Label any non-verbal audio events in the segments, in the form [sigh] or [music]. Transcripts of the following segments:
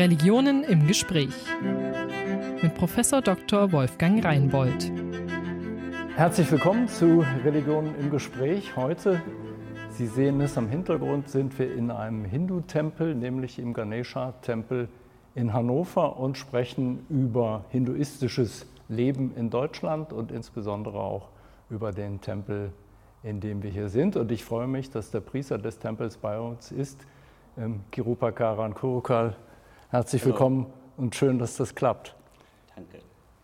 Religionen im Gespräch mit Professor Dr. Wolfgang Reinbold. Herzlich willkommen zu Religionen im Gespräch. Heute, Sie sehen es am Hintergrund, sind wir in einem Hindu-Tempel, nämlich im Ganesha-Tempel in Hannover und sprechen über hinduistisches Leben in Deutschland und insbesondere auch über den Tempel, in dem wir hier sind. Und ich freue mich, dass der Priester des Tempels bei uns ist, ähm, Kirupa Karan Kurukal. Herzlich Hallo. willkommen und schön, dass das klappt. Danke.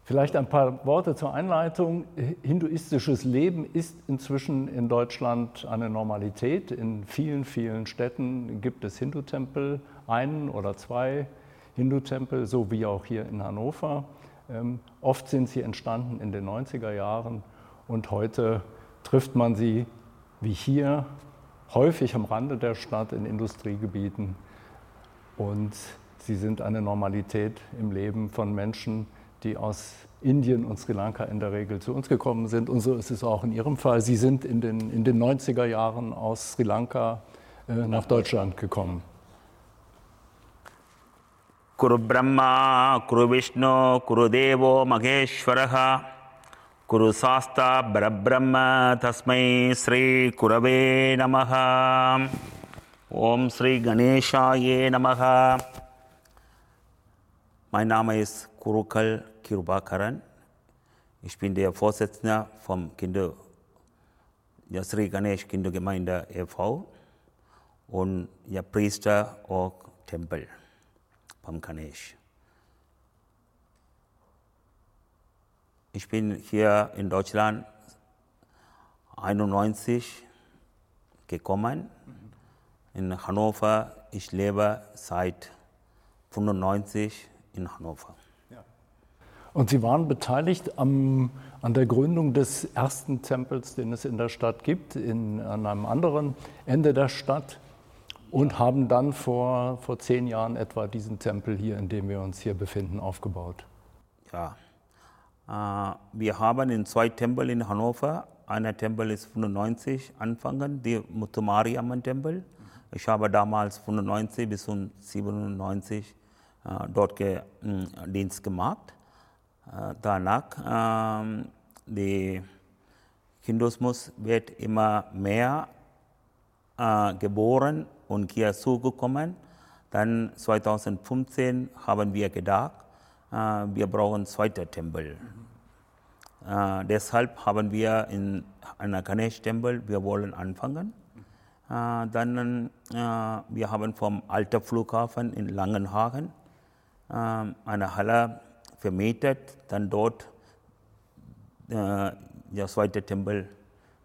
Vielleicht ein paar Worte zur Einleitung. Hinduistisches Leben ist inzwischen in Deutschland eine Normalität. In vielen, vielen Städten gibt es Hindu-Tempel, einen oder zwei Hindu-Tempel, so wie auch hier in Hannover. Ähm, oft sind sie entstanden in den 90er Jahren und heute trifft man sie wie hier häufig am Rande der Stadt in Industriegebieten und Sie sind eine Normalität im Leben von Menschen, die aus Indien und Sri Lanka in der Regel zu uns gekommen sind. Und so ist es auch in Ihrem Fall. Sie sind in den, in den 90er Jahren aus Sri Lanka äh, nach Deutschland gekommen. Kuru Brahma, Kuru Vishnu, Kuru Devo, Mageshwaraha, Kuru Sasta, Brahma, Tasmai, Sri Kurave Namaha, Om Sri Ganeshaya Namaha. Mein Name ist Kurukal Kirubakaran. Ich bin der Vorsitzende vom Kinder, der Sri Ganesh Kindergemeinde e.V. und der Priester auch Tempel. Ganesh. Ich bin hier in Deutschland 91 gekommen. In Hannover. Ich lebe seit 95 in Hannover. Und Sie waren beteiligt am, an der Gründung des ersten Tempels, den es in der Stadt gibt, in, an einem anderen Ende der Stadt und haben dann vor, vor zehn Jahren etwa diesen Tempel hier, in dem wir uns hier befinden, aufgebaut. Ja, äh, wir haben in zwei Tempel in Hannover. Einer Tempel ist 95 angefangen, der Mutumari Amman Tempel. Ich habe damals 95 bis 97 äh, dort ge, äh, Dienst gemacht. Äh, danach ähm, der Hinduismus wird immer mehr äh, geboren und hier zugekommen. Dann 2015 haben wir gedacht, wir brauchen einen zweiten Tempel. Äh, deshalb haben wir in einer Ganesh-Tempel, wir wollen anfangen. Äh, dann äh, wir haben vom alten Flughafen in Langenhagen eine Halle vermietet, dann dort äh, der zweite Tempel,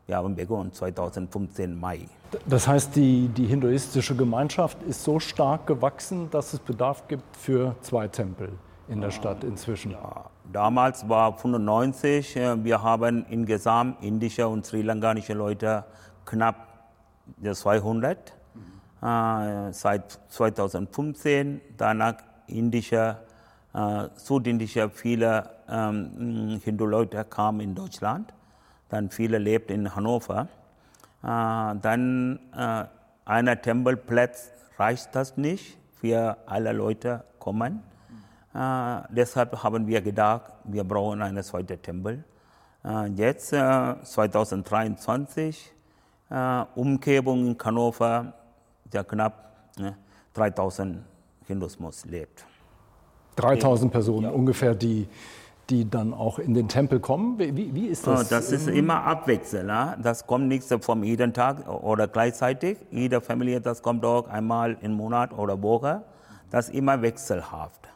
wir haben begonnen 2015 Mai. Das heißt, die, die hinduistische Gemeinschaft ist so stark gewachsen, dass es Bedarf gibt für zwei Tempel in der Stadt inzwischen. Ja, damals war 95, äh, wir haben insgesamt indische und sri lankanische Leute knapp 200. Mhm. Äh, seit 2015, danach indische, äh, südindische, viele ähm, Hindu-Leute kamen in Deutschland, dann viele lebten in Hannover. Äh, dann äh, einer Tempelplatz reicht das nicht für alle Leute kommen. Äh, deshalb haben wir gedacht, wir brauchen einen zweiten Tempel. Äh, jetzt, äh, 2023, äh, Umgebung in Hannover, der knapp ne, 3000 Hindusmus lebt. 3000 Personen ja. ungefähr, die die dann auch in den Tempel kommen? Wie, wie ist das? Oh, das ist immer abwechselnd. Das kommt nicht vom jeden Tag oder gleichzeitig. Jede Familie, das kommt auch einmal im Monat oder Woche. Das ist immer wechselhaft.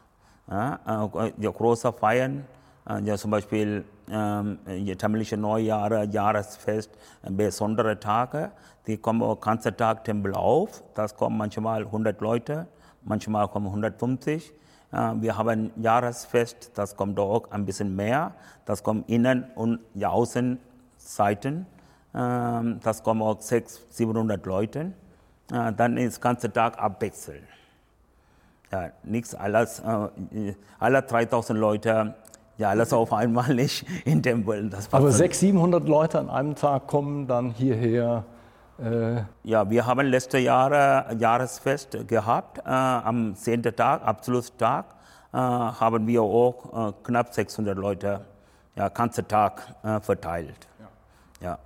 Ja, äh, große Feiern, äh, ja, zum Beispiel ähm, tamilische Neujahre, Jahresfest, besondere Tage, die kommen auch ganzen Tag Tempel auf. Das kommen manchmal 100 Leute, manchmal kommen 150. Äh, wir haben ein Jahresfest, das kommt auch ein bisschen mehr. Das kommt innen und Außenseiten. Ähm, das kommen auch 600, 700 Leute. Äh, dann ist der ganze Tag abwechselnd. Ja, nichts, alles, äh, alle 3000 Leute, ja, alles auf einmal nicht in Tempel. Aber 600, 700 Leute an einem Tag kommen dann hierher ja, wir haben letzte Jahre Jahresfest gehabt. Äh, am 10. Tag, Abschlusstag, äh, haben wir auch äh, knapp 600 Leute, ja, ganzen Tag äh, verteilt. Ja. ja.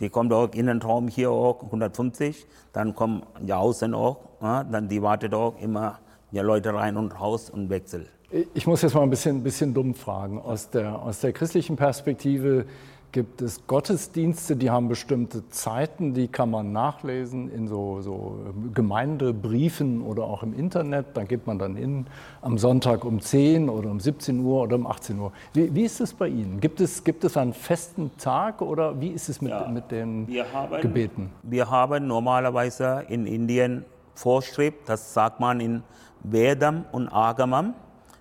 Die kommen auch in den Raum hier auch 150, dann kommen die außen auch, dann die warten auch immer die Leute rein und raus und wechseln. Ich muss jetzt mal ein bisschen, bisschen dumm fragen. Aus der, aus der christlichen Perspektive gibt es Gottesdienste, die haben bestimmte Zeiten, die kann man nachlesen in so, so Gemeindebriefen oder auch im Internet. Da geht man dann hin am Sonntag um 10 oder um 17 Uhr oder um 18 Uhr. Wie, wie ist es bei Ihnen? Gibt es, gibt es einen festen Tag oder wie ist es mit, ja, mit den wir haben, Gebeten? Wir haben normalerweise in Indien Vorschrift, das sagt man in Vedam und Agamam.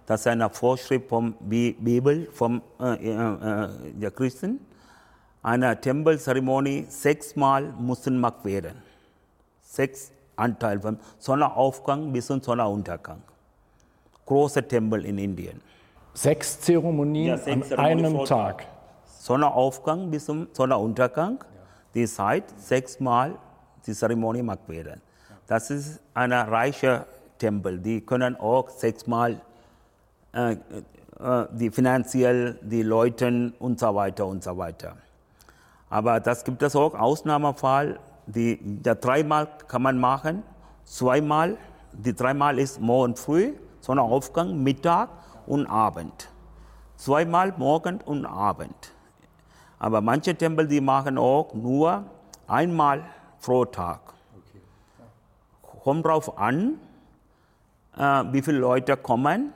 Das ist eine Vorschrift vom Bibel, vom äh, äh, der Christen eine Tempelzeremonie sechsmal müssen gemacht werden. Sechs Anteil von Sonnenaufgang bis zum Sonnenuntergang. Großer Tempel in Indien. Sechs Zeremonien ja, sechs an einem Tag. Sonnenaufgang bis zum Sonnenuntergang. Ja. Die Zeit sechsmal die Zeremonie gemacht werden. Das ist ein reicher Tempel. Die können auch sechsmal äh, äh, die finanziell die Leute und so weiter und so weiter. Aber das gibt es auch Ausnahmefall. Die, der dreimal kann man machen, zweimal. Die dreimal ist morgen früh, Sonnenaufgang, Mittag und Abend. Zweimal morgen und Abend. Aber manche Tempel, die machen auch nur einmal pro Tag. Kommt drauf an, äh, wie viele Leute kommen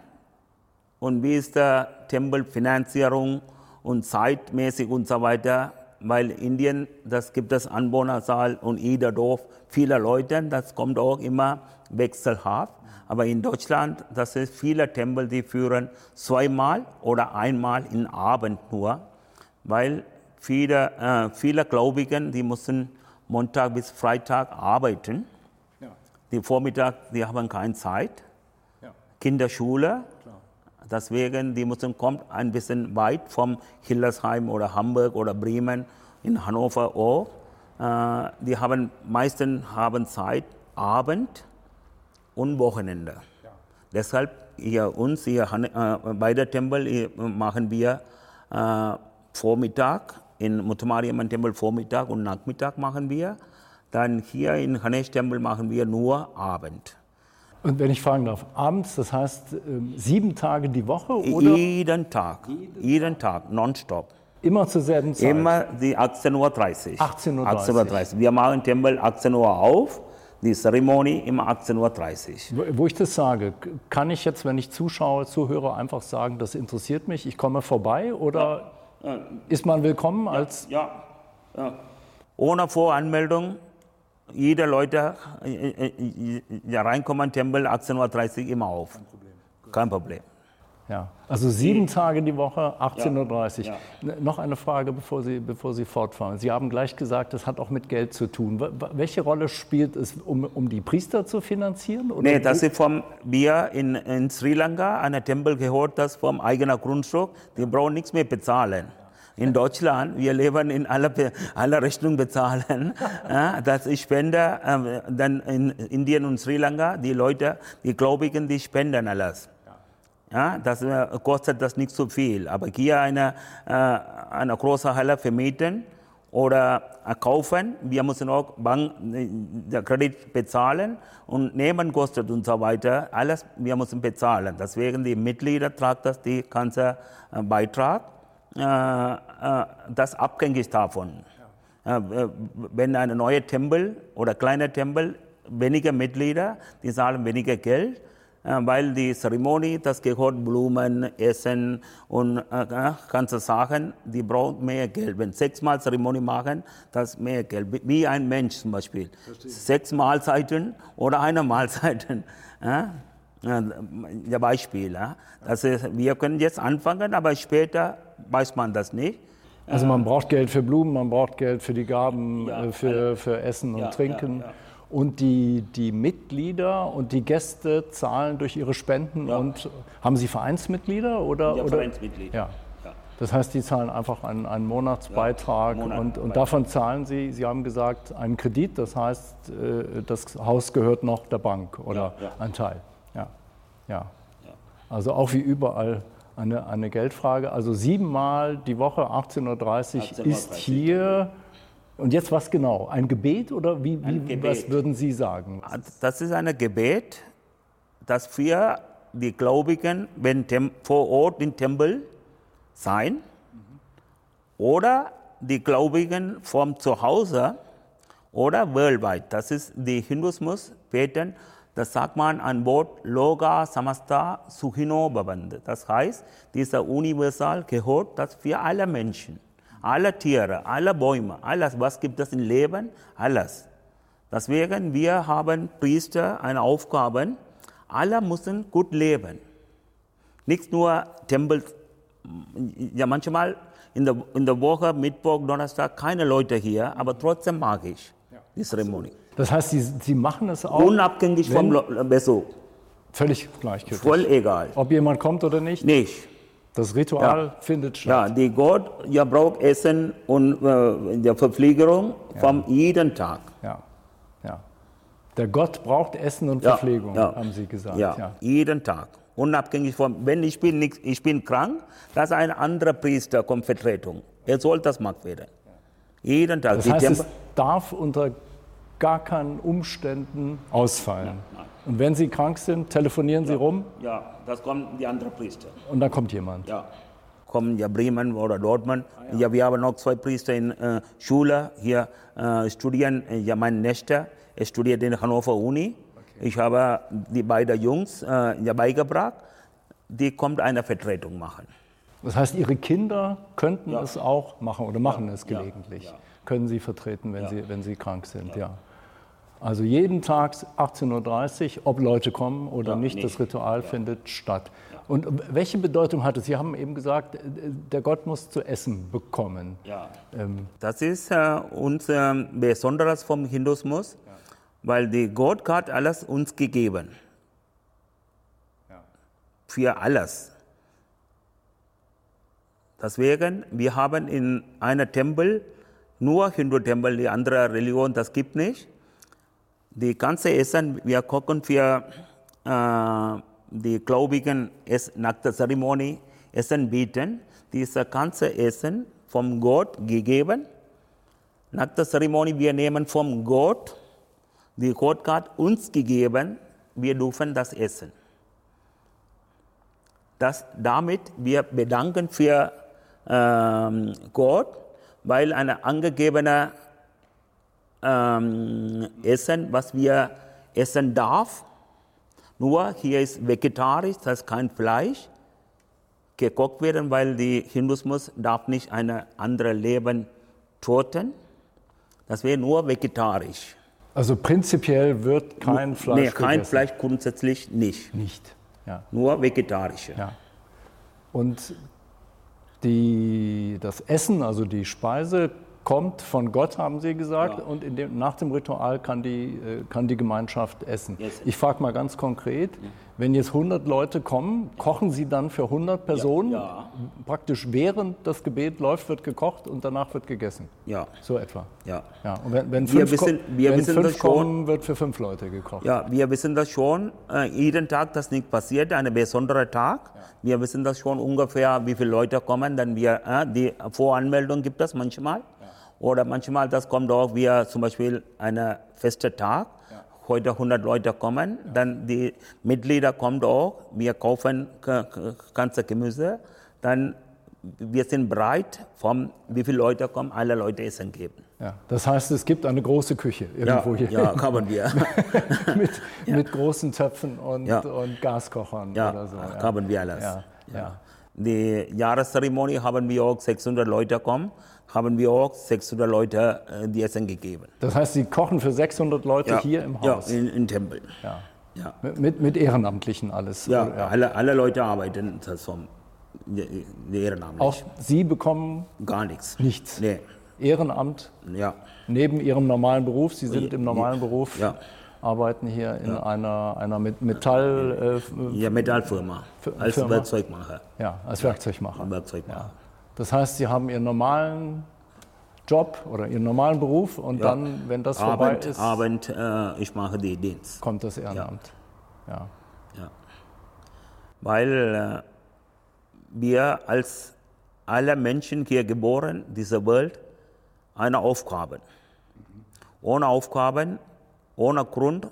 und wie ist die Tempelfinanzierung und zeitmäßig und so weiter weil Indien, das gibt es Anwohnerzahl und jeder Dorf viele Leute, das kommt auch immer wechselhaft. Aber in Deutschland, das ist viele Tempel, die führen zweimal oder einmal im Abend nur, weil viele, äh, viele Gläubigen, die müssen Montag bis Freitag arbeiten. Ja. Die Vormittag, die haben keine Zeit. Ja. Kinderschule, Deswegen, die müssen kommen ein bisschen weit vom Hillersheim oder Hamburg oder Bremen in Hannover auch. Äh, die haben meistens haben Zeit Abend und Wochenende. Ja. Deshalb hier uns hier äh, bei der Tempel machen wir äh, Vormittag in Muttamariamman Tempel Vormittag und Nachmittag machen wir. Dann hier in Ganesh Tempel machen wir nur Abend. Und wenn ich fragen darf, abends, das heißt ähm, sieben Tage die Woche? Oder? Jeden Tag, jeden Tag, nonstop. Immer zur selben Zeit? Immer die 18.30 Uhr. 18.30 Uhr. 18 Uhr. Wir machen Tempel 18 Uhr auf, die Zeremonie immer 18.30 Uhr. Wo ich das sage, kann ich jetzt, wenn ich zuschaue, zuhöre, einfach sagen, das interessiert mich, ich komme vorbei oder ja. ist man willkommen als... Ja, ja. Ohne Voranmeldung jede Leute äh, äh, äh, ja, reinkommen, Tempel 18.30 Uhr immer auf. Kein Problem. Kein Problem. Ja, also sieben Tage die Woche, 18.30 Uhr. Ja, ja. Noch eine Frage, bevor Sie, bevor Sie fortfahren. Sie haben gleich gesagt, das hat auch mit Geld zu tun. Welche Rolle spielt es, um, um die Priester zu finanzieren? Oder nee, das ist vom wir in, in Sri Lanka, einer Tempel gehört das vom eigenen Grundstück. Die brauchen nichts mehr bezahlen in Deutschland, wir leben in aller, aller Richtung bezahlen. [laughs] Ja, das ist Spende, äh, dann in Indien und Sri Lanka, die Leute, die Gläubigen, die spenden alles. Ja, das äh, kostet das nicht so viel. Aber hier eine, äh, eine große Halle vermieten oder äh, kaufen, wir müssen auch Bank, der Kredit bezahlen und nehmen kostet und so weiter. Alles wir müssen bezahlen. Deswegen die Mitglieder tragen das die ganze Beitrag. Äh, äh, das abhängig davon. Äh, wenn ein neuer Tempel oder kleiner Tempel weniger Mitglieder, die zahlen weniger Geld, weil die Zeremonie, das gehört Blumen, Essen und äh, ganze Sachen, die brauchen mehr Geld. Wenn sechsmal Zeremonie machen, das mehr Geld. Wie ein Mensch zum Beispiel. Verstehe. Sechs Mahlzeiten oder eine [laughs] Mahlzeit. Äh? Ja, Beispiel. Das ist, wir können jetzt anfangen, aber später weiß man das nicht. Also man braucht Geld für Blumen, man braucht Geld für die Gaben, ja, äh, für, für Essen und ja, Trinken. Ja, und die, die Mitglieder und die Gäste zahlen durch ihre Spenden und haben Sie Vereinsmitglieder oder? Ja, Vereinsmitglieder. Ja. Das heißt, die zahlen einfach einen, einen Monatsbeitrag Monat- und, und davon zahlen Sie, Sie haben gesagt, einen Kredit, das heißt, äh, das Haus gehört noch der Bank oder ein Teil. Ja. Ja. Also auch wie überall eine, eine Geldfrage. Also siebenmal die Woche 18.30 Uhr 18.30 ist hier. Und jetzt was genau? Ein Gebet oder wie, wie Gebet. was würden Sie sagen? Das ist ein Gebet, das wir, die Gläubigen, wenn vor Ort im Tempel sein oder die Gläubigen vom Zuhause oder weltweit. Das ist die Hinduismus beten. Das sagt man ein Wort Loga Samasta Sukhino Bhavant. Das heißt, dieser Universal gehört das für alle Menschen, alle Tiere, alle Bäume, alles, was gibt es im Leben, alles. Deswegen, wir haben Priester eine Aufgabe, alle müssen gut leben. Nicht nur Tempel, ja manchmal in der, in der Woche, Mittwoch, Donnerstag, keine Leute hier, aber trotzdem mag ich die Zeremonie. Das heißt, Sie, Sie machen es auch Unabhängig vom Besuch, völlig gleichgültig. voll egal. Ob jemand kommt oder nicht, Nicht. das Ritual Ja. findet statt. Ja, die Gott ja, braucht Essen und äh, die Verpflegung vom jeden Tag. Ja. ja. Der Gott braucht Essen und Ja, Verpflegung, ja. haben Sie gesagt. Ja, Ja. jeden Tag. Unabhängig von, wenn ich bin, nicht, ich bin krank, das ist ein anderer Priester kommt Vertretung. Er soll das machen werden. Jeden Tag. Das heißt, es darf unter gar keinen Umständen ausfallen. Und wenn Sie krank sind, telefonieren Sie rum ja, das kommen die anderen Priester. und dann kommt jemand. Ja. Kommen ja Bremen oder Dortmund. ja. wir haben noch zwei Priester in äh, Schule hier äh, studieren. Äh, Ja, mein Nächster er studiert in Hannover Uni. Ich habe die beiden Jungs äh, ja beigebracht. Die kommt eine Vertretung machen. Das heißt, Ihre Kinder könnten Ja. es auch machen oder machen es ja, gelegentlich. ja. Können Sie vertreten, wenn, Sie, wenn Sie krank sind, ja. Also jeden Tag 18.30 Uhr, ob Leute kommen oder Ja, nicht, nicht. das Ritual findet statt. Und welche Bedeutung hat es? Sie haben eben gesagt, äh, der Gott muss zu essen bekommen. Ja. Ähm, Das ist äh, uns äh, Besonderes vom Hinduismus, weil die Gott hat alles uns gegeben. Für alles. Deswegen, wir haben in einem Tempel nur Hindu-Tempel, die andere Religion, das gibt nicht. Die ganze Essen, wir kochen für äh, die Gläubigen es, nach der Zeremonie Essen bieten. Dieses ganze Essen vom Gott gegeben. Nach der Zeremonie, wir nehmen vom Gott, die Gott hat uns gegeben, wir dürfen das essen. Das, damit wir bedanken für ähm, Gott, weil eine angegebene ähm, Essen, was wir essen darf, nur hier ist vegetarisch, das heißt kein Fleisch, gekocht werden, weil die Hinduismus darf nicht eine andere Leben töten. Das wäre nur vegetarisch. Also prinzipiell wird kein Fleisch nee, kein gegessen. Fleisch grundsätzlich nicht. Nicht. Ja. Nur vegetarische. Ja. Und die, das Essen, also die Speise, kommt von Gott, haben Sie gesagt, Ja. und dem, nach dem Ritual kann die, äh, kann die Gemeinschaft essen. Essen. Ich frage mal ganz konkret, wenn jetzt 100 Leute kommen, kochen Sie dann für 100 Personen? ja. Praktisch während das Gebet läuft, wird gekocht und danach wird gegessen. Ja, So etwa. ja. Ja, und wenn, wenn Wir fünf, ko- wissen- wir wenn wissen fünf das schon. kommen, wird für fünf Leute gekocht. Ja, wir wissen das schon. Äh, jeden Tag, das nicht passiert, ein besonderer Tag. Wir wissen das schon ungefähr, wie viele Leute kommen. Dann wir, äh, die Voranmeldung gibt es manchmal. Oder manchmal, das kommt auch, wir zum Beispiel einen festen Tag. Heute 100 Leute kommen, dann die Mitglieder kommen auch. Wir kaufen ganze Gemüse. Dann wir sind bereit, vom, wie viele Leute kommen, alle Leute Essen geben. Ja. Das heißt, es gibt eine große Küche irgendwo hier. ja, haben wir. [laughs] mit, mit großen Töpfen und, Ja. und Gaskochern Ja, oder so. haben wir alles. Ja, ja. Die Jahreszeremonie haben wir auch 600 Leute kommen, haben wir auch 600 Leute äh, die Essen gegeben. Das heißt, Sie kochen für 600 Leute hier im Haus. Ja, in, in Tempel. Ja. Ja, Mit- Mit, Ehrenamtlichen alles. ja, Oder- Alle, alle Leute arbeiten die ehrenamtlich. Auch Sie bekommen Gar nichts. nichts. Nee, Ehrenamt ja, neben Ihrem normalen Beruf. Sie sind im normalen Beruf, Ja. arbeiten hier in einer, einer Met- Metall, äh, ja Metallfirma als Firma? Werkzeugmacher. ja, als Werkzeugmacher. Werkzeugmacher. Das heißt, Sie haben Ihren normalen Job oder Ihren normalen Beruf und Ja. dann, wenn das vorbei Abend, ist, Abend äh, ich mache die Dienst. kommt das Ehrenamt. Ja. Ja. Weil äh, wir als alle Menschen hier geboren, diese Welt, eine Aufgabe. Ohne Aufgaben, ohne Grund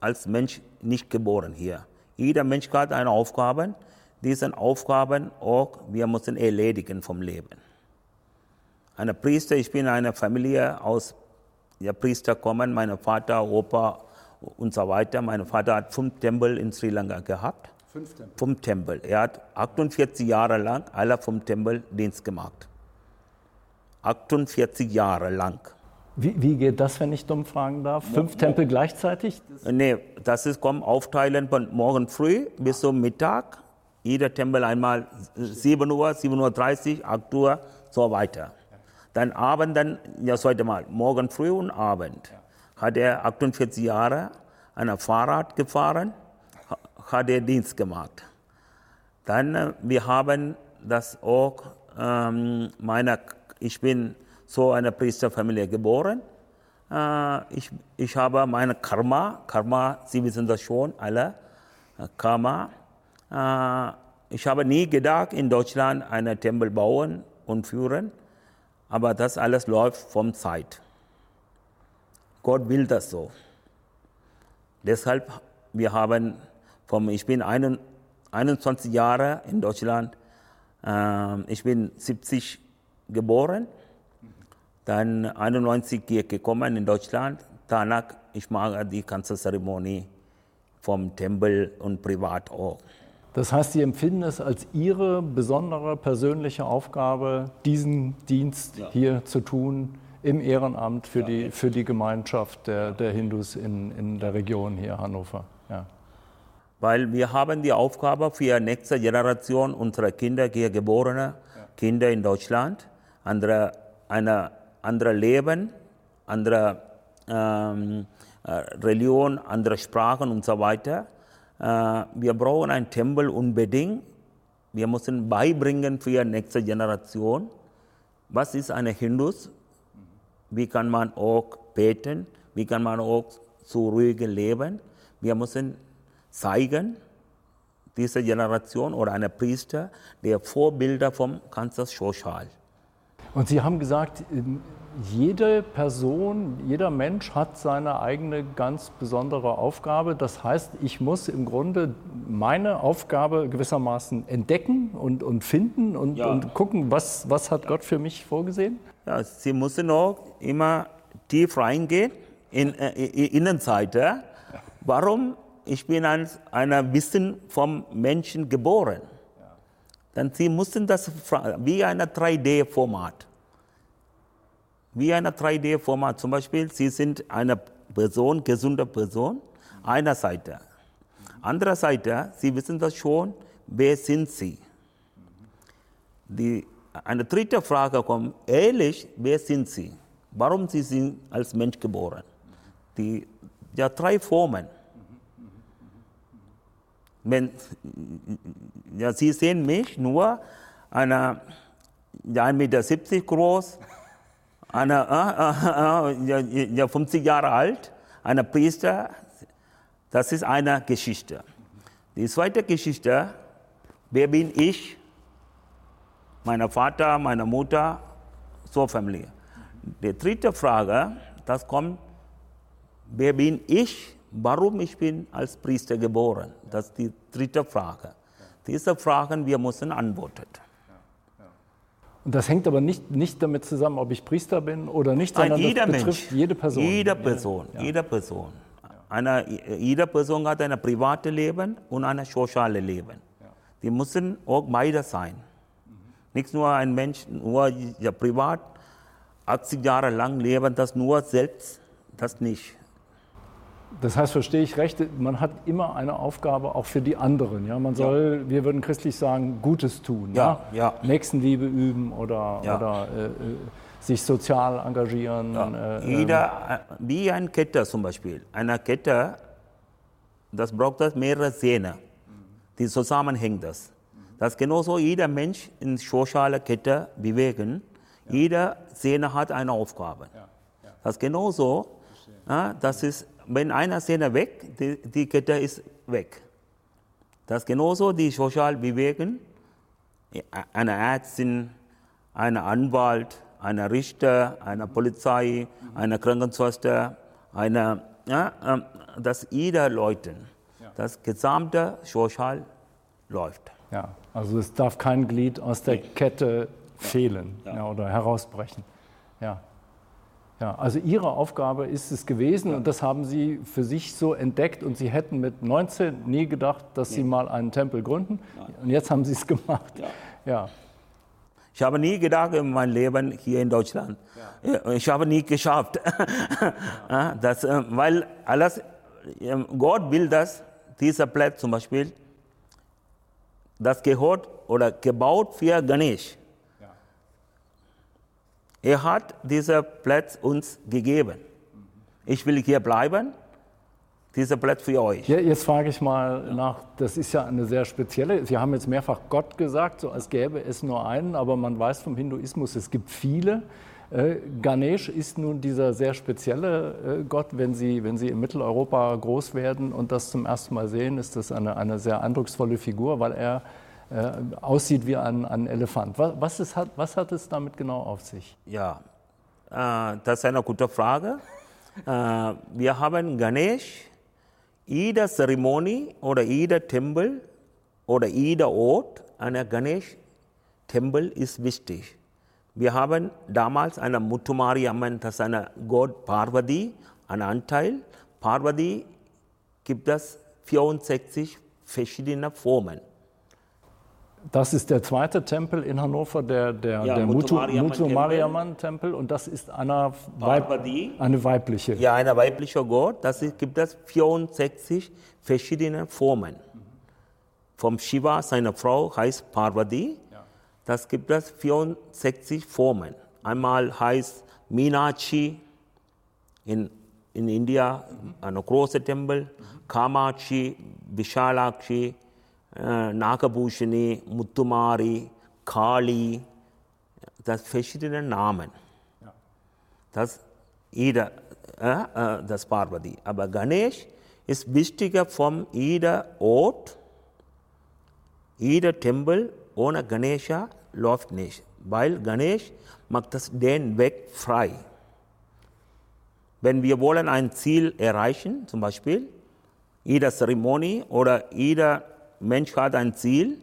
als Mensch nicht geboren hier. Jeder Mensch hat eine Aufgabe. Diese Aufgaben auch wir müssen erledigen vom Leben. Eine Priester, ich bin eine Familie aus ja, Priester kommen, mein Vater, Opa und so weiter. Mein Vater hat fünf Tempel in Sri Lanka gehabt. Fünf Tempel. Fünf Tempel. Er hat 48 Jahre lang alle fünf Tempel Dienst gemacht. 48 Jahre lang. Wie, wie geht das, wenn ich dumm fragen darf? Fünf Tempel gleichzeitig? Nee, das ist kommt aufteilen von morgen früh bis zum Mittag. Jeder Tempel einmal 7 Uhr, 7.30 Uhr, 8 Uhr, so weiter. Dann Abend, dann das zweite Mal, morgen früh und Abend. Hat er 48 Jahre ein Fahrrad gefahren, ha- hat er Dienst gemacht. Dann, äh, wir haben das auch, ähm, meine, ich bin so eine Priesterfamilie geboren. Äh, ich, ich habe meine Karma, Karma, Sie wissen das schon alle, äh, Karma. Äh, ich habe nie gedacht, in Deutschland einen Tempel bauen und führen, aber das alles läuft vom Zeit. Gott will das so. Deshalb, wir haben, vom, ich bin einen, 21 Jahre in Deutschland, ähm, ich bin 70 geboren, dann 91 hier gekommen in Deutschland, danach, ich mache die ganze Zeremonie vom Tempel und privat auch. Das heißt, Sie empfinden es als Ihre besondere persönliche Aufgabe, diesen Dienst Ja. hier zu tun im Ehrenamt für, die, für die Gemeinschaft der, der Hindus in, in der Region hier Hannover. Ja. Weil wir haben die Aufgabe für die nächste Generation unserer Kinder, hier geborene Kinder in Deutschland, andere, eine andere Leben, andere ähm, äh, Religion, andere Sprachen und so weiter. Äh, wir brauchen einen Tempel unbedingt. Wir müssen beibringen für die nächste Generation, was ist eine Hindus, wie kann man auch beten, wie kann man auch so ruhig leben. Wir müssen zeigen, diese Generation oder eine Priester, der Vorbilder vom ganzen Sozial. Und Sie haben gesagt, ähm, jede Person, jeder Mensch hat seine eigene ganz besondere Aufgabe. Das heißt, ich muss im Grunde meine Aufgabe gewissermaßen entdecken und, und finden und, Ja. und gucken, was, was hat Gott für mich vorgesehen? Ja, sie müssen auch immer tief reingehen in äh, in Innenseite. Warum? Ich bin als einer Wissen vom Menschen geboren. Dann sie müssen das wie ein 3D-Format. Wie ein 3D-Format. Zum Beispiel, Sie sind eine Person, gesunde Person, einer Seite. Andere Seite, Sie wissen das schon, wer sind Sie? Die, eine dritte Frage kommt, ehrlich, wer sind Sie? Warum Sie sind als Mensch geboren? Die, ja, drei Formen. Wenn, ja, Sie sehen mich nur, eine, ja, 1,70 Meter groß, eine, äh, äh, äh, ja, ja, 50 Jahre alt, eine Priester, das ist eine Geschichte. Die zweite Geschichte, wer bin ich? Mein Vater, meine Mutter, so Familie. Die dritte Frage, das kommt, wer bin ich? Warum ich bin als Priester geboren? Das ist die dritte Frage. Diese Fragen wir müssen antworten. Und das hängt aber nicht, nicht damit zusammen, ob ich Priester bin oder nicht, Nein, sondern jeder das betrifft Mensch, jede Person. Jede Person, jede Person. Eine, jede Person hat ein privates Leben und ein soziales Leben. Die müssen auch beide sein. Nicht nur ein Mensch, nur ja, privat, 80 Jahre lang leben, das nur selbst, das nicht. Das heißt, verstehe ich recht, man hat immer eine Aufgabe auch für die anderen. Ja? Man soll, wir würden christlich sagen, Gutes tun. Ja, ja. Nächstenliebe üben oder, Ja. oder äh, äh, sich sozial engagieren. Ja. Äh, Jeder, äh, wie ein Kette zum Beispiel. Eine Kette, das braucht das mehrere Zähne, die zusammenhängen das. Das genauso jeder Mensch in sozialer Kette bewegen. Jeder Szene hat eine Aufgabe. Das genauso, ja, das ist, wenn einer Szene weg, die, die Kette ist weg. Das genauso die sozial bewegen. Eine Ärztin, ein Anwalt, ein Richter, eine Polizei, eine Krankenschwester, eine, ja, ähm, dass jeder Leute, das gesamte sozial läuft. Ja, also es darf kein Glied aus der Kette fehlen ja. oder herausbrechen. Ja. Ja, also Ihre Aufgabe ist es gewesen und das haben Sie für sich so entdeckt und Sie hätten mit 19 nie gedacht, dass nee. Sie mal einen Tempel gründen und jetzt haben Sie es gemacht. Ja. ja. Ich habe nie gedacht in meinem Leben hier in Deutschland. Ja. Ich habe nie geschafft. [laughs] Ja. das, äh, weil alles, ähm, Gott will das, dieser Platz zum Beispiel, das gehört oder gebaut für Ganesh. Er hat diesen Platz uns gegeben. Ich will hier bleiben, dieser Platz für euch. Ja, jetzt frage ich mal nach, das ist ja eine sehr spezielle, Sie haben jetzt mehrfach Gott gesagt, so als gäbe es nur einen, aber man weiß vom Hinduismus, es gibt viele. Äh, Ganesh ist nun dieser sehr spezielle äh, Gott. Wenn Sie, wenn Sie in Mitteleuropa groß werden und das zum ersten Mal sehen, ist das eine, eine sehr eindrucksvolle Figur, weil er äh, aussieht wie ein, ein Elefant. Was, was, ist, was, hat es damit genau auf sich? Ja, äh, das ist eine gute Frage. Äh, wir haben Ganesh, jede Zeremonie oder jeder Tempel oder jeder Ort einer Ganesh-Tempel ist wichtig. Wir haben damals eine Muttumari Amman, das ist eine Gott Parvati, ein Anteil. Parvati gibt es 64 verschiedene Formen. Das ist der zweite Tempel in Hannover, der, der, ja, der Mutu, Mutu Mariamman Tempel. Und das ist eine, Weib, eine weibliche. Ja, eine weibliche Gott. Das ist, gibt es 64 verschiedene Formen. Vom Shiva, seine Frau, heißt Parvati. Das gibt es 64 Formen. Einmal heißt Minachi in, in India, mhm. eine große Tempel. Kamachi, Vishalakshi, Nagabhushani, Muttumari, Kali, das verschiedene Namen. Das jeder, äh, das Parvati. Aber Ganesh ist wichtiger von jeder Ort, jeder Tempel ohne Ganesha läuft nicht, weil Ganesh macht das den Weg frei. Wenn wir wollen ein Ziel erreichen, zum Beispiel jede Zeremonie oder jeder Mensch hat ein Ziel,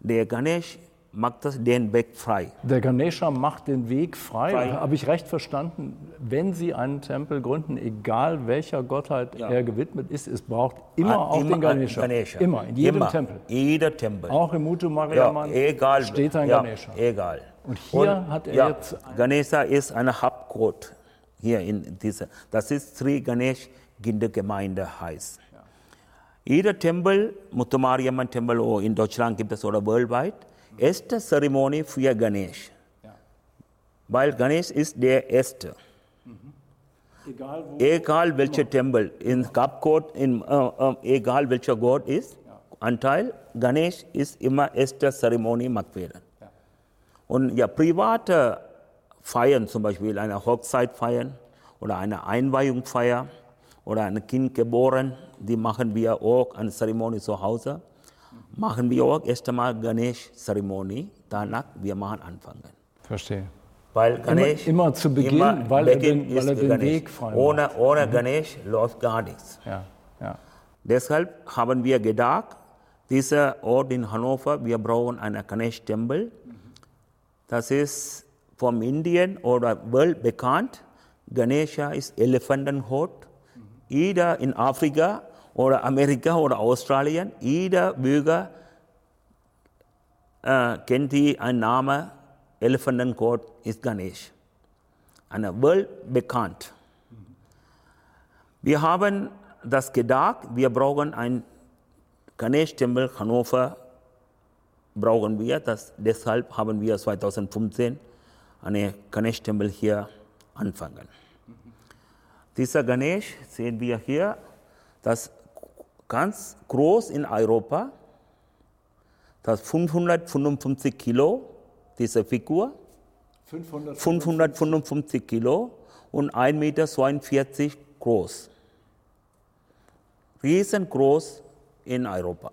der Ganesh macht das den Weg frei. Der Ganesha macht den Weg frei. frei. Habe ich recht verstanden? Wenn Sie einen Tempel gründen, egal welcher Gottheit ja. er gewidmet ist, es braucht immer ah, auch immer den Ganesha. Ganesha. Immer, in jedem immer. Tempel. Jeder Tempel. Auch im Mutu Mariamman ja, egal. steht ein ja, Ganesha. Egal. Und hier Und, hat er ja, jetzt. Ganesha ist eine Hauptgott hier in dieser. Das ist Sri Ganesh Gemeinde heißt. Jeder Tempel, Muttamariamman Tempel in Deutschland gibt es oder weltweit, erste Zeremonie für Ganesh. Ja. Weil Ganesh ist der erste. Mhm. Egal, wo egal welcher Tempel, in Kapkot, in, uh, uh, egal welcher Gott ist, ja. Anteil, Ganesh ist immer erste Zeremonie gemacht werden. Ja. Und ja, private Feiern, zum Beispiel eine Hochzeit feiern oder eine Einweihung feiern, oder ein Kind geboren, die machen wir auch eine Zeremonie zu Hause. Machen wir auch erst einmal Ganesh-Zeremonie, danach wir machen anfangen. Verstehe. Weil Ganesh immer, immer zu Beginn, immer weil er den, weil er den Weg frei Ohne, ohne mhm. Ganesh läuft gar nichts. Ja, ja. Deshalb haben wir gedacht, dieser Ort in Hannover, wir brauchen einen Ganesh-Tempel. Das ist vom Indien oder Welt bekannt. Ganesha ist Elefantenhort jeder in Afrika oder Amerika oder Australien, jeder Bürger äh, kennt die einen Namen, Elefantenkot ist Ganesh. Eine Welt bekannt. Wir haben das gedacht, wir brauchen ein Ganesh-Tempel Hannover, brauchen wir das. Deshalb haben wir 2015 einen Ganesh-Tempel hier angefangen. Dieser Ganesh sehen wir hier, das ganz groß in Europa. Das 555 Kilo, diese Figur. 500. 555 Kilo und 1,42 Meter groß. Riesengroß in Europa.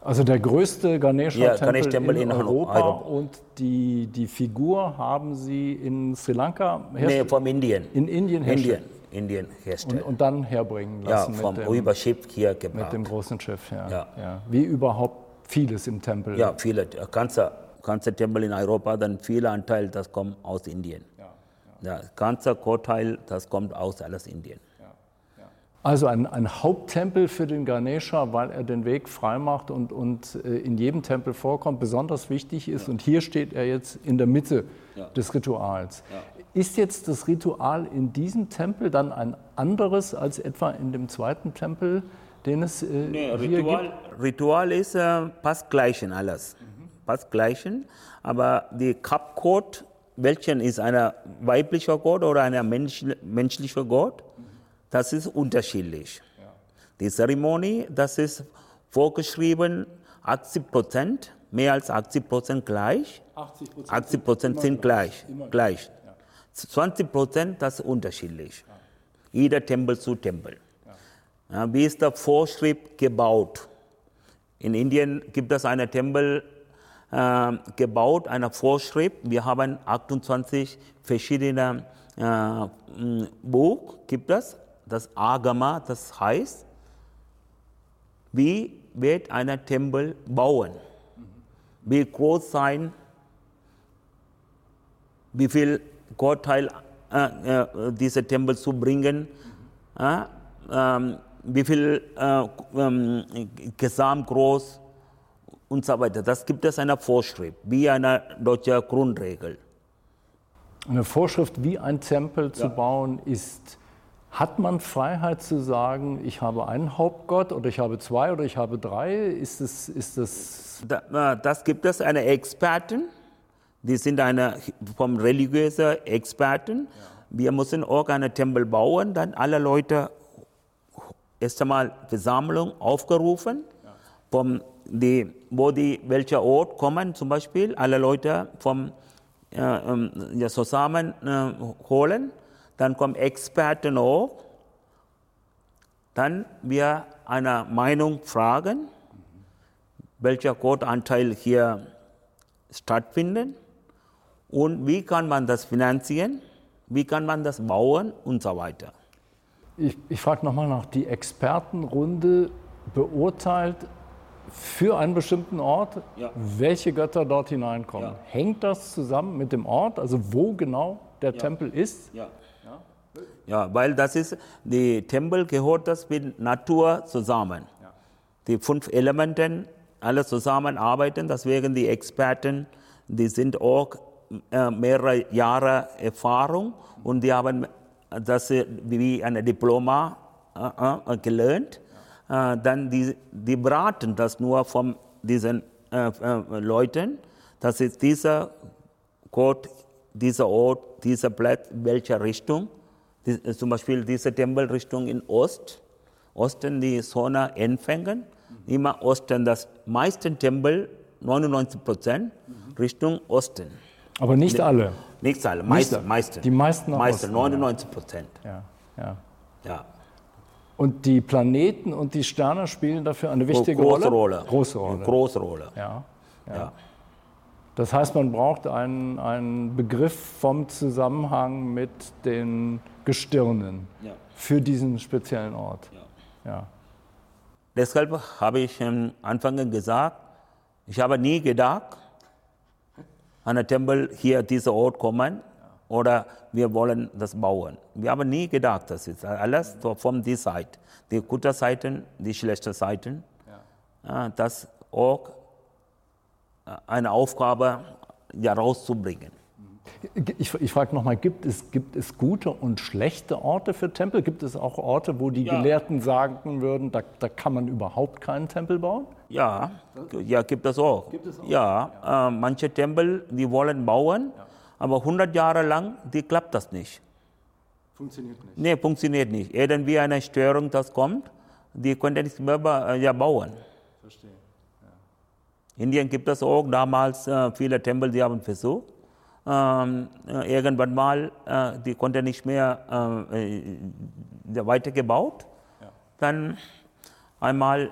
Also der größte Ja, Ganesha-Tempel Ganesh-Tempel in, in Europa, Europa. und die, die Figur haben Sie in Sri Lanka Nee, herst- vom Indien. in Indien Indien, herstellen Indien und, herstellen. und dann herbringen Ja, lassen vom mit, dem, Überschiff hier mit gebracht. dem großen Schiff. Ja. Ja. Wie überhaupt vieles im Tempel. Ja, viele, ganze, ganze Tempel in Europa, dann viele Anteil, das kommt aus Indien. Ja, ganze Großteil, das kommt aus alles Indien. Also ein, ein Haupttempel für den Ganesha, weil er den Weg freimacht und, und äh, in jedem Tempel vorkommt, besonders wichtig ist. Und hier steht er jetzt in der Mitte Ja. des Rituals. Ist jetzt das Ritual in diesem Tempel dann ein anderes als etwa in dem zweiten Tempel, den es äh, hier Ritual, gibt? Ritual ist äh, fast gleichen alles. Fast gleichen. Aber die Cup-Code, welchen ist ein weiblicher Gott oder ein mensch, menschlicher Gott, das ist unterschiedlich. Die Zeremonie, das ist vorgeschrieben 80 Prozent, mehr als 80 Prozent gleich. 80 Prozent sind gleich. gleich. 20 Prozent, das ist unterschiedlich. Jeder Tempel zu Tempel. Ja, wie ist der Vorschrift gebaut? In Indien gibt es einen Tempel äh, gebaut, eine Vorschrift. Wir haben 28 verschiedene äh, Buch gibt es, das Agama, das heißt, wie wird ein Tempel bauen? Wie groß sein? Wie viel Gottteil äh, äh, diese Tempel zu bringen? Äh, ähm, wie viel äh, ähm, Gesamt groß und so weiter. Das gibt es eine Vorschrift, wie eine deutsche Grundregel. Eine Vorschrift, wie ein Tempel zu bauen ist. Hat man Freiheit zu sagen, ich habe einen Hauptgott oder ich habe zwei oder ich habe drei? Ist es, ist es Da, äh, das gibt es eine Experten, die sind eine vom religiösen Experten. Wir müssen auch einen Tempel bauen, dann alle Leute erst einmal Versammlung aufgerufen, vom die, wo die welcher Ort kommen zum Beispiel, alle Leute vom äh, ähm, ja, zusammen äh, holen, dann kommen Experten auch, dann wir eine Meinung fragen, welcher Gotanteil hier stattfindet und wie kann man das finanzieren, wie kann man das bauen und so weiter. Ich, ich frage nochmal nach, die Expertenrunde beurteilt für einen bestimmten Ort, Ja. welche Götter dort hineinkommen. Ja. Hängt das zusammen mit dem Ort, also wo genau der Tempel ist? Ja. Ja, weil das ist, die Tempel gehört das mit Natur zusammen. Die fünf Elementen alle zusammen arbeiten, deswegen die Experten, die sind auch mehrere Jahre Erfahrung und die haben das wie ein Diploma gelernt. Dann die, die beraten das nur von diesen Leuten, das ist dieser Gott, dieser Ort, dieser Platz, welche Richtung. Zum Beispiel diese Tempelrichtung in Ost, Osten die Sonne empfangen, immer Osten, das meiste Tempel, 99 Prozent, Richtung Osten. Aber nicht alle. Nicht alle, meiste, alle. meiste. Die meisten meiste, Osten, 99 Prozent. Ja, ja. Ja. Und die Planeten und die Sterne spielen dafür eine wichtige Große Rolle? Rolle. Große Rolle. Große Rolle. Ja. Ja. Das heißt, man braucht einen, einen Begriff vom Zusammenhang mit den Gestirnen Ja. für diesen speziellen Ort. Ja. Deshalb habe ich am Anfang gesagt, ich habe nie gedacht, an den Tempel hier dieser Ort kommen oder wir wollen das bauen. Wir haben nie gedacht, das ist alles von dieser Seite. Die guten Seiten, die schlechten Seiten. Ja, das auch eine Aufgabe ja, rauszubringen. Ich, ich frage nochmal, gibt es, gibt es gute und schlechte Orte für Tempel? Gibt es auch Orte, wo die Ja. Gelehrten sagen würden, da, da kann man überhaupt keinen Tempel bauen? Ja, ja gibt es auch. Ja, Äh, manche Tempel, die wollen bauen, aber 100 Jahre lang, die klappt das nicht. Funktioniert nicht. Nee, funktioniert nicht. Irgendwie eine Störung, das kommt, die können nicht mehr äh, ja, bauen. Verstehe. In Indien gibt es auch damals äh, viele Tempel, die haben versucht. Ähm, äh, irgendwann mal, äh, die konnten nicht mehr äh, äh, weitergebaut. Ja. Dann einmal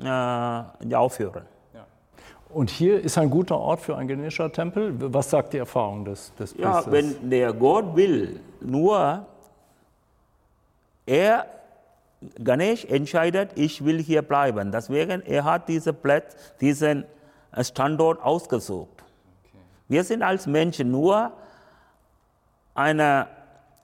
äh, aufhören. Und hier ist ein guter Ort für einen Ganesha-Tempel. Was sagt die Erfahrung des, des Ja, Priesters? wenn der Gott will, nur er, Ganesh entscheidet, ich will hier bleiben. Deswegen, er hat diesen Platz, diesen Standort ausgesucht. Wir sind als Menschen nur eine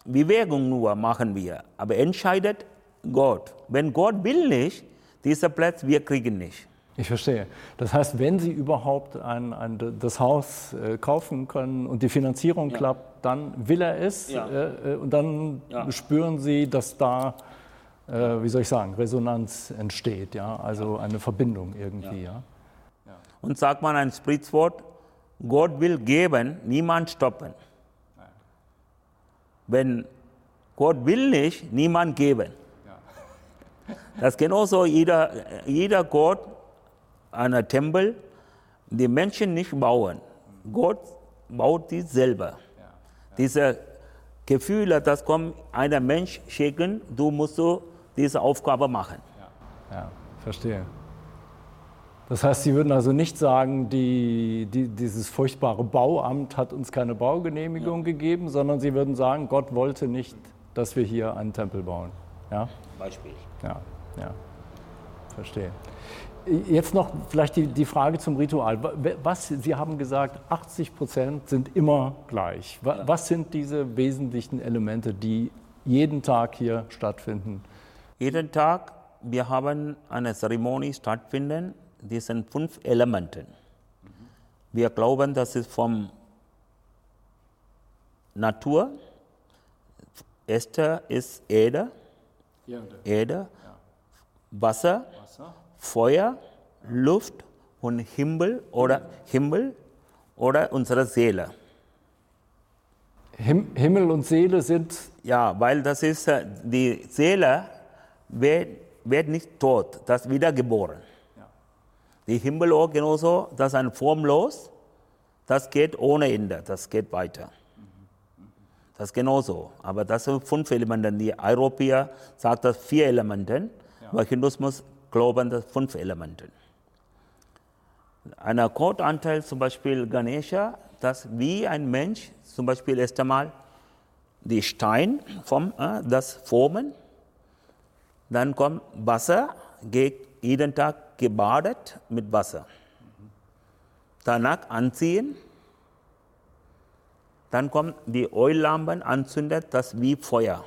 Bewegung nur machen wir, aber entscheidet Gott. Wenn Gott will nicht, dieser Platz, wir kriegen nicht. Ich verstehe. Das heißt, wenn Sie überhaupt ein, ein, das Haus äh, kaufen können und die Finanzierung Ja. klappt, dann will er es Ja. äh, äh, und dann Ja. spüren Sie, dass da, äh, wie soll ich sagen, Resonanz entsteht, ja, also eine Verbindung irgendwie, ja. Und sagt man ein Sprichwort, Gott will geben, niemand stoppen. Wenn Gott will nicht, niemand geben. Das genauso jeder, jeder Gott, einer Tempel, die Menschen nicht bauen. Gott baut die selber. Diese Gefühle, das kommt einer Mensch schicken, du musst so diese Aufgabe machen. Ja, verstehe. Das heißt, Sie würden also nicht sagen, die, die, dieses furchtbare Bauamt hat uns keine Baugenehmigung gegeben, sondern Sie würden sagen, Gott wollte nicht, dass wir hier einen Tempel bauen. Ja, Beispiel. Ja, ja. Verstehe. Jetzt noch vielleicht die, die Frage zum Ritual. Was, Sie haben gesagt, 80 Prozent sind immer gleich. Wa- Was sind diese wesentlichen Elemente, die jeden Tag hier stattfinden? Jeden Tag, wir haben eine Zeremonie stattfinden, die sind fünf Elemente. Wir glauben, das ist vom Natur. Erste ist Erde, Erde, Wasser, Feuer, Luft und Himmel oder Himmel oder unsere Seele. Him Himmel und Seele sind Ja, weil das ist, äh, die Seele wird, wird nicht tot, das wiedergeboren. Die Himmel auch genauso, das ist ein formlos, das geht ohne Ende, das geht weiter. Das ist genauso. Aber das sind fünf Elemente. Die Europäer sagen das vier Elemente, aber Hinduismus glauben das fünf Elemente. Ein Akkordanteil, zum Beispiel Ganesha, das wie ein Mensch, zum Beispiel erst einmal die Stein vom, äh, das formen, dann kommt Wasser, geht jeden Tag gebadet mit Wasser. Danach anziehen, dann kommt die Öllampen anzündet, das wie Feuer.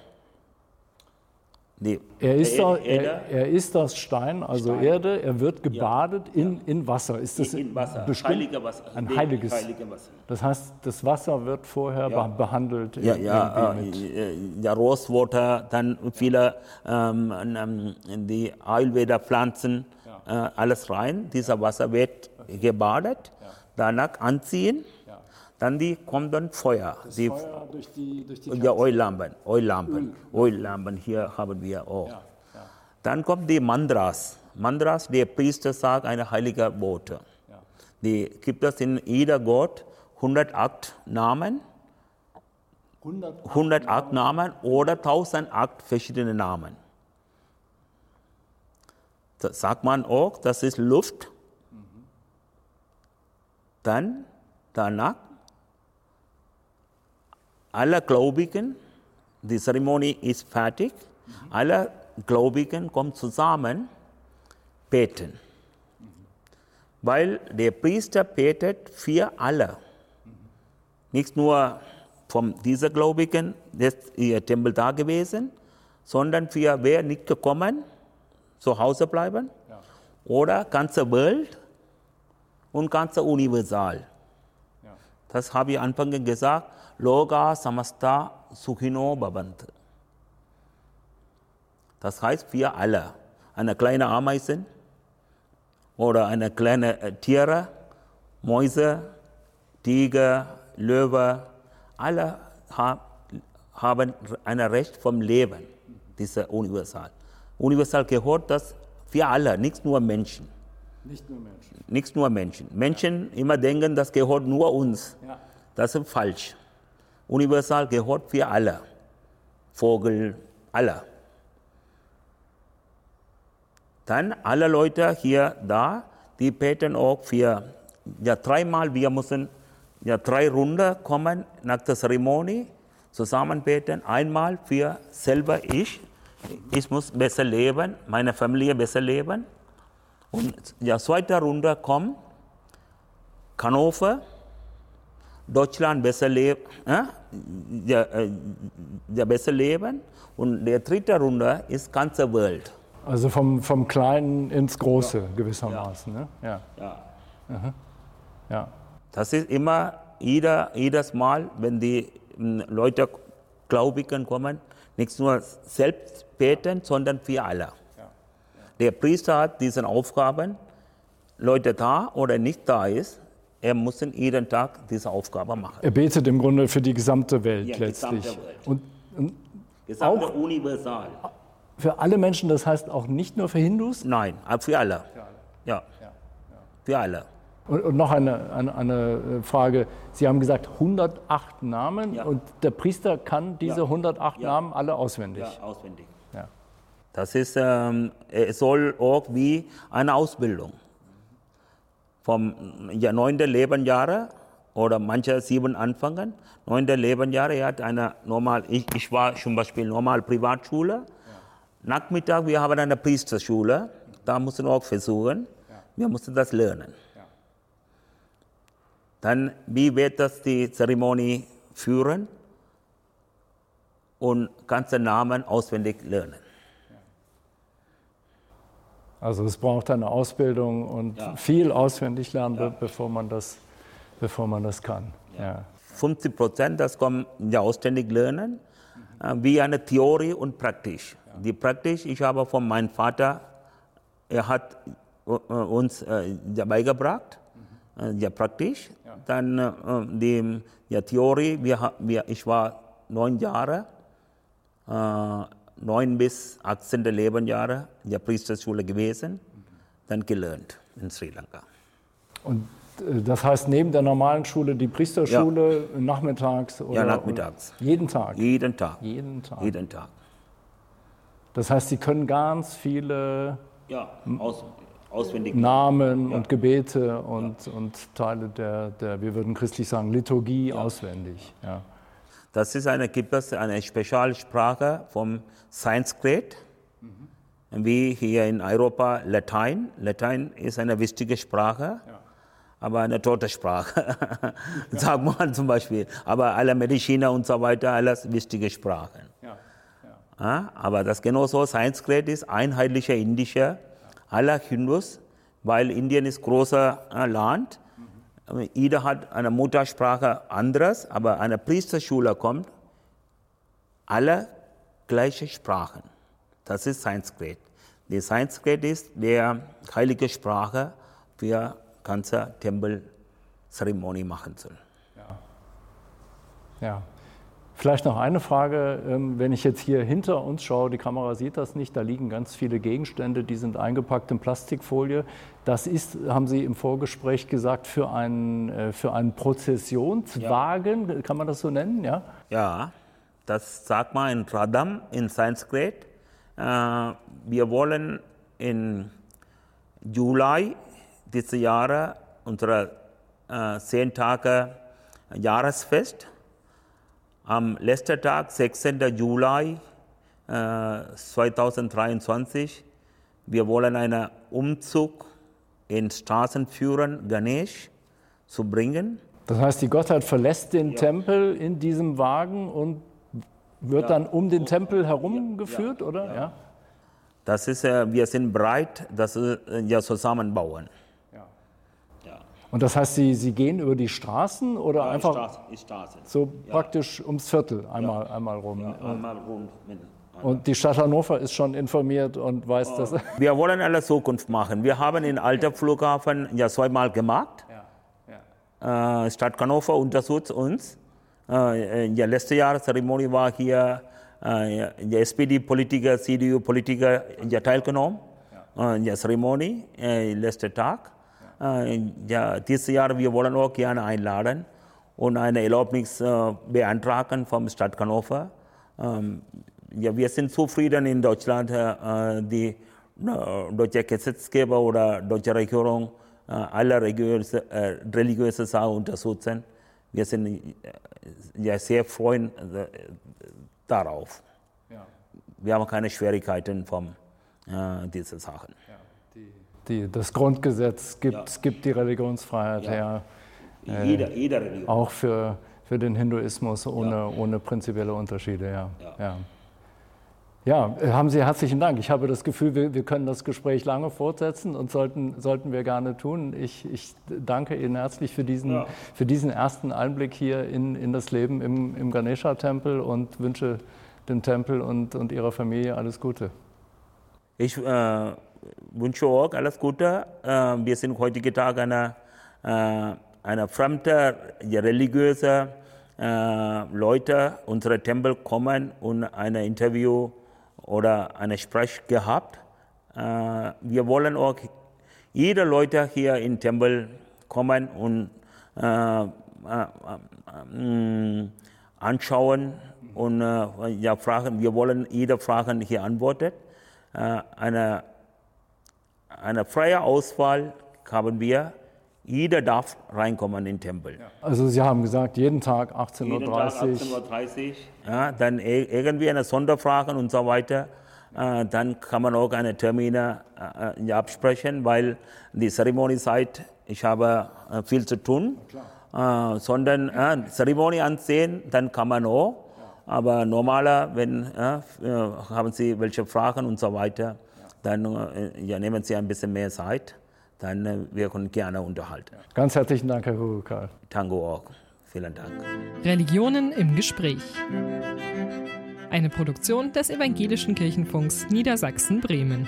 Die Er ist, da, er, er ist das Stein, also Stein. Erde. Er wird gebadet in, in Wasser. Ist das in Wasser, bestimmt heilige Wasser, ein heiliges? heilige Wasser. Das heißt, das Wasser wird vorher Ja. be- behandelt. Ja, ja, mit, äh, ja, Rosewater, dann viele ähm, ähm, die Ayurveda-Pflanzen, äh, alles rein. Dieser Wasser wird gebadet, danach anziehen, dann die kommt dann Feuer. die, Feuer durch die, durch die ja, Öllampen, Öllampen, Öllampen, hier haben wir auch. Dann kommt die Mandras. Mandras, der Priester sagt eine heilige Worte. Die gibt es in jeder Gott 108 Namen. 108 Namen oder 1008 verschiedene Namen. Das sagt man auch, das ist Luft. Dann, danach, alle Gläubigen, die Zeremonie ist fertig, alle Gläubigen kommen zusammen, beten. Weil der Priester betet für alle. Nicht nur von dieser Gläubigen, der ist ihr Tempel da gewesen, sondern für wer nicht gekommen, zu Hause bleiben, oder ganze Welt und ganze Universal. Das habe ich anfangs gesagt, Loga Samasta Sukhino Bhavantu. Das heißt für alle. Eine kleine Ameisen oder eine kleine äh, Tiere, Mäuse, Tiger, Löwe, alle ha haben ein Recht vom Leben, dieser Universal. Universal gehört das für alle, nicht nur Menschen. Nicht nur Menschen. Nicht nur Menschen. Menschen immer denken, das gehört nur uns. Ja. Das ist falsch. Universal gehört für alle. Vogel, alle. Dann alle Leute hier da, die beten auch für, ja dreimal, wir müssen ja drei Runden kommen nach der Zeremonie, zusammen beten. Einmal für selber ich, ich muss besser leben, meine Familie besser leben. Und ja zweite Runde kommt, Hannover, Deutschland besser leben, äh? ja, äh, ja, besser leben. Und der dritte Runde ist ganze Welt. Also vom, vom Kleinen ins Große gewissermaßen. Ne? Ja. Ja. Ja. Das ist immer jeder, jedes Mal, wenn die m, Leute Gläubigen kommen, nicht nur selbst beten, sondern für alle. Der Priester hat diese Aufgaben, Leute da oder nicht da ist, er muss jeden Tag diese Aufgabe machen. Er betet im Grunde für die gesamte Welt Ja, letztlich. gesamte Welt. Und, und Gesamte universal. für alle Menschen, das heißt auch nicht nur für Hindus? Nein, aber für alle. Ja. Für alle. Und, und noch eine, eine, eine Frage. Sie haben gesagt 108 Namen Ja. und der Priester kann diese Ja. 108 Ja. Namen alle auswendig. Ja, auswendig. Ja. Das ist, ähm, es soll auch wie eine Ausbildung. Vom ja, neunten Lebensjahre oder manche sieben anfangen. Neunte Lebensjahre, er hat eine normal, ich, ich war zum Beispiel normal Privatschule. Nachmittag, wir haben eine Priesterschule. Da mussten wir auch versuchen. Wir mussten das lernen. Dann, wie wird das die Zeremonie führen? Und ganze Namen auswendig lernen. Also es braucht eine Ausbildung und Ja. viel auswendig lernen, Ja. bevor, man das, bevor man das kann. Ja. 50 Prozent, das kommt ja ausständig lernen, äh, wie eine Theorie und praktisch. Die praktisch, ich habe von meinem Vater, er hat äh, uns äh, ja beigebracht, äh, ja praktisch. Dann die ja, Theorie, wir, wir, ich war neun Jahre, neun bis 18. Lebensjahre in der Priesterschule gewesen, dann gelernt in Sri Lanka. Und äh, das heißt, neben der normalen Schule die Priesterschule nachmittags oder Ja, nachmittags. jeden Tag. Jeden Tag. Jeden Tag. Jeden Tag. Das heißt, Sie können ganz viele Ja, aus, auswendig. Namen und Gebete und, und Teile der, der, wir würden christlich sagen, Liturgie auswendig. Ja. Das ist eine, gibt es eine Spezialsprache vom Sanskrit, wie hier in Europa Latein. Latein ist eine wichtige Sprache, aber eine tote Sprache, [laughs] sagt man zum Beispiel. Aber alle Mediziner und so weiter, alles wichtige Sprachen. Ja, aber das genauso, Sanskrit ist einheitlicher indischer aller Hindus, weil Indien ist großer äh, Land. Jeder hat eine Muttersprache anderes, aber eine Priesterschule kommt, alle gleiche Sprachen. Das ist Sanskrit. Die Sanskrit ist der heilige Sprache für ganze Tempelzeremonie machen soll. Ja. Vielleicht noch eine Frage, ähm, wenn ich jetzt hier hinter uns schaue, die Kamera sieht das nicht, da liegen ganz viele Gegenstände, die sind eingepackt in Plastikfolie. Das ist, haben Sie im Vorgespräch gesagt, für einen, äh, für einen Prozessionswagen, kann man das so nennen? Ja? Ja, das sagt man in Radam in Sanskrit. Äh, wir wollen in Juli dieses Jahr unser äh, zehn Tage Jahresfest. Am letzten Tag, 16. Juli äh, 2023, wir wollen einen Umzug in Straßen führen, Ganesh zu bringen. Das heißt, die Gottheit verlässt den Tempel in diesem Wagen und wird dann um den Tempel herumgeführt, oder? Ja. Das ist, äh, wir sind bereit, das äh, ja zusammenbauen. Und das heißt, Sie, Sie gehen über die Straßen oder einfach Straße, Straße. so praktisch ums Viertel einmal, einmal rum? Einmal rund. mit- Und die Stadt Hannover ist schon informiert und weiß, dass. Wir wollen alle Zukunft machen. Wir haben in alter Flughafen ja zweimal gemacht. Äh, Stadt Hannover unterstützt uns. Äh, ja, letzte Jahr Zeremonie war hier äh, der SPD-Politiker, CDU-Politiker ja, teilgenommen. äh, ja, Zeremonie, äh, letzter Tag. Ja, dieses Jahr wir wollen auch gerne einladen und eine Erlaubnis beantragen vom Stadt Hannover. Ähm, ja, wir sind zufrieden in Deutschland, die deutsche Gesetzgeber oder deutsche Regierung alle religiöse, äh, religiöse Sachen unterstützen. Wir sind ja, sehr freuen darauf. Ja. Wir haben keine Schwierigkeiten von äh, diesen Sachen. Die, das Grundgesetz gibt, Ja. gibt die Religionsfreiheit Ja. her, Jeder, jeder Religion. auch für, für den Hinduismus ohne, ohne prinzipielle Unterschiede. Ja. Ja. Ja. Ja, äh, haben Sie herzlichen Dank. Ich habe das Gefühl, wir, wir können das Gespräch lange fortsetzen und sollten, sollten wir gerne tun. Ich, ich danke Ihnen herzlich für diesen, Ja. für diesen ersten Einblick hier in, in das Leben im, im Ganesha-Tempel und wünsche dem Tempel und, und Ihrer Familie alles Gute. Ich äh, wünsche auch alles Gute. Äh, wir sind heutige Tag eine, äh, eine fremde, ja, religiöse äh, Leute, unsere Tempel kommen und ein Interview oder eine Sprech gehabt. Äh, wir wollen auch jede Leute hier im Tempel kommen und mh, anschauen und ja, fragen. Wir wollen jede Frage hier antworten. Eine, eine freie Auswahl haben wir. Jeder darf reinkommen in den Tempel. Also Sie haben gesagt, jeden Tag 18.30 Jeden Tag Uhr. 18.30 Uhr. Ja, dann e- irgendwie eine Sonderfrage und so weiter. Äh, dann kann man auch eine Termine äh, ja, absprechen, weil die Zeremoniezeit, ich habe äh, viel zu tun. Äh, sondern äh, Zeremonie ansehen, dann kann man auch. Aber normaler, wenn äh, äh, haben Sie welche Fragen und so weiter, dann äh, ja, nehmen Sie ein bisschen mehr Zeit. Dann äh, wir können gerne unterhalten. Ganz herzlichen Dank, Herr Hurukal. Tango auch. Vielen Dank. Religionen im Gespräch. Eine Produktion des Evangelischen Kirchenfunks Niedersachsen-Bremen.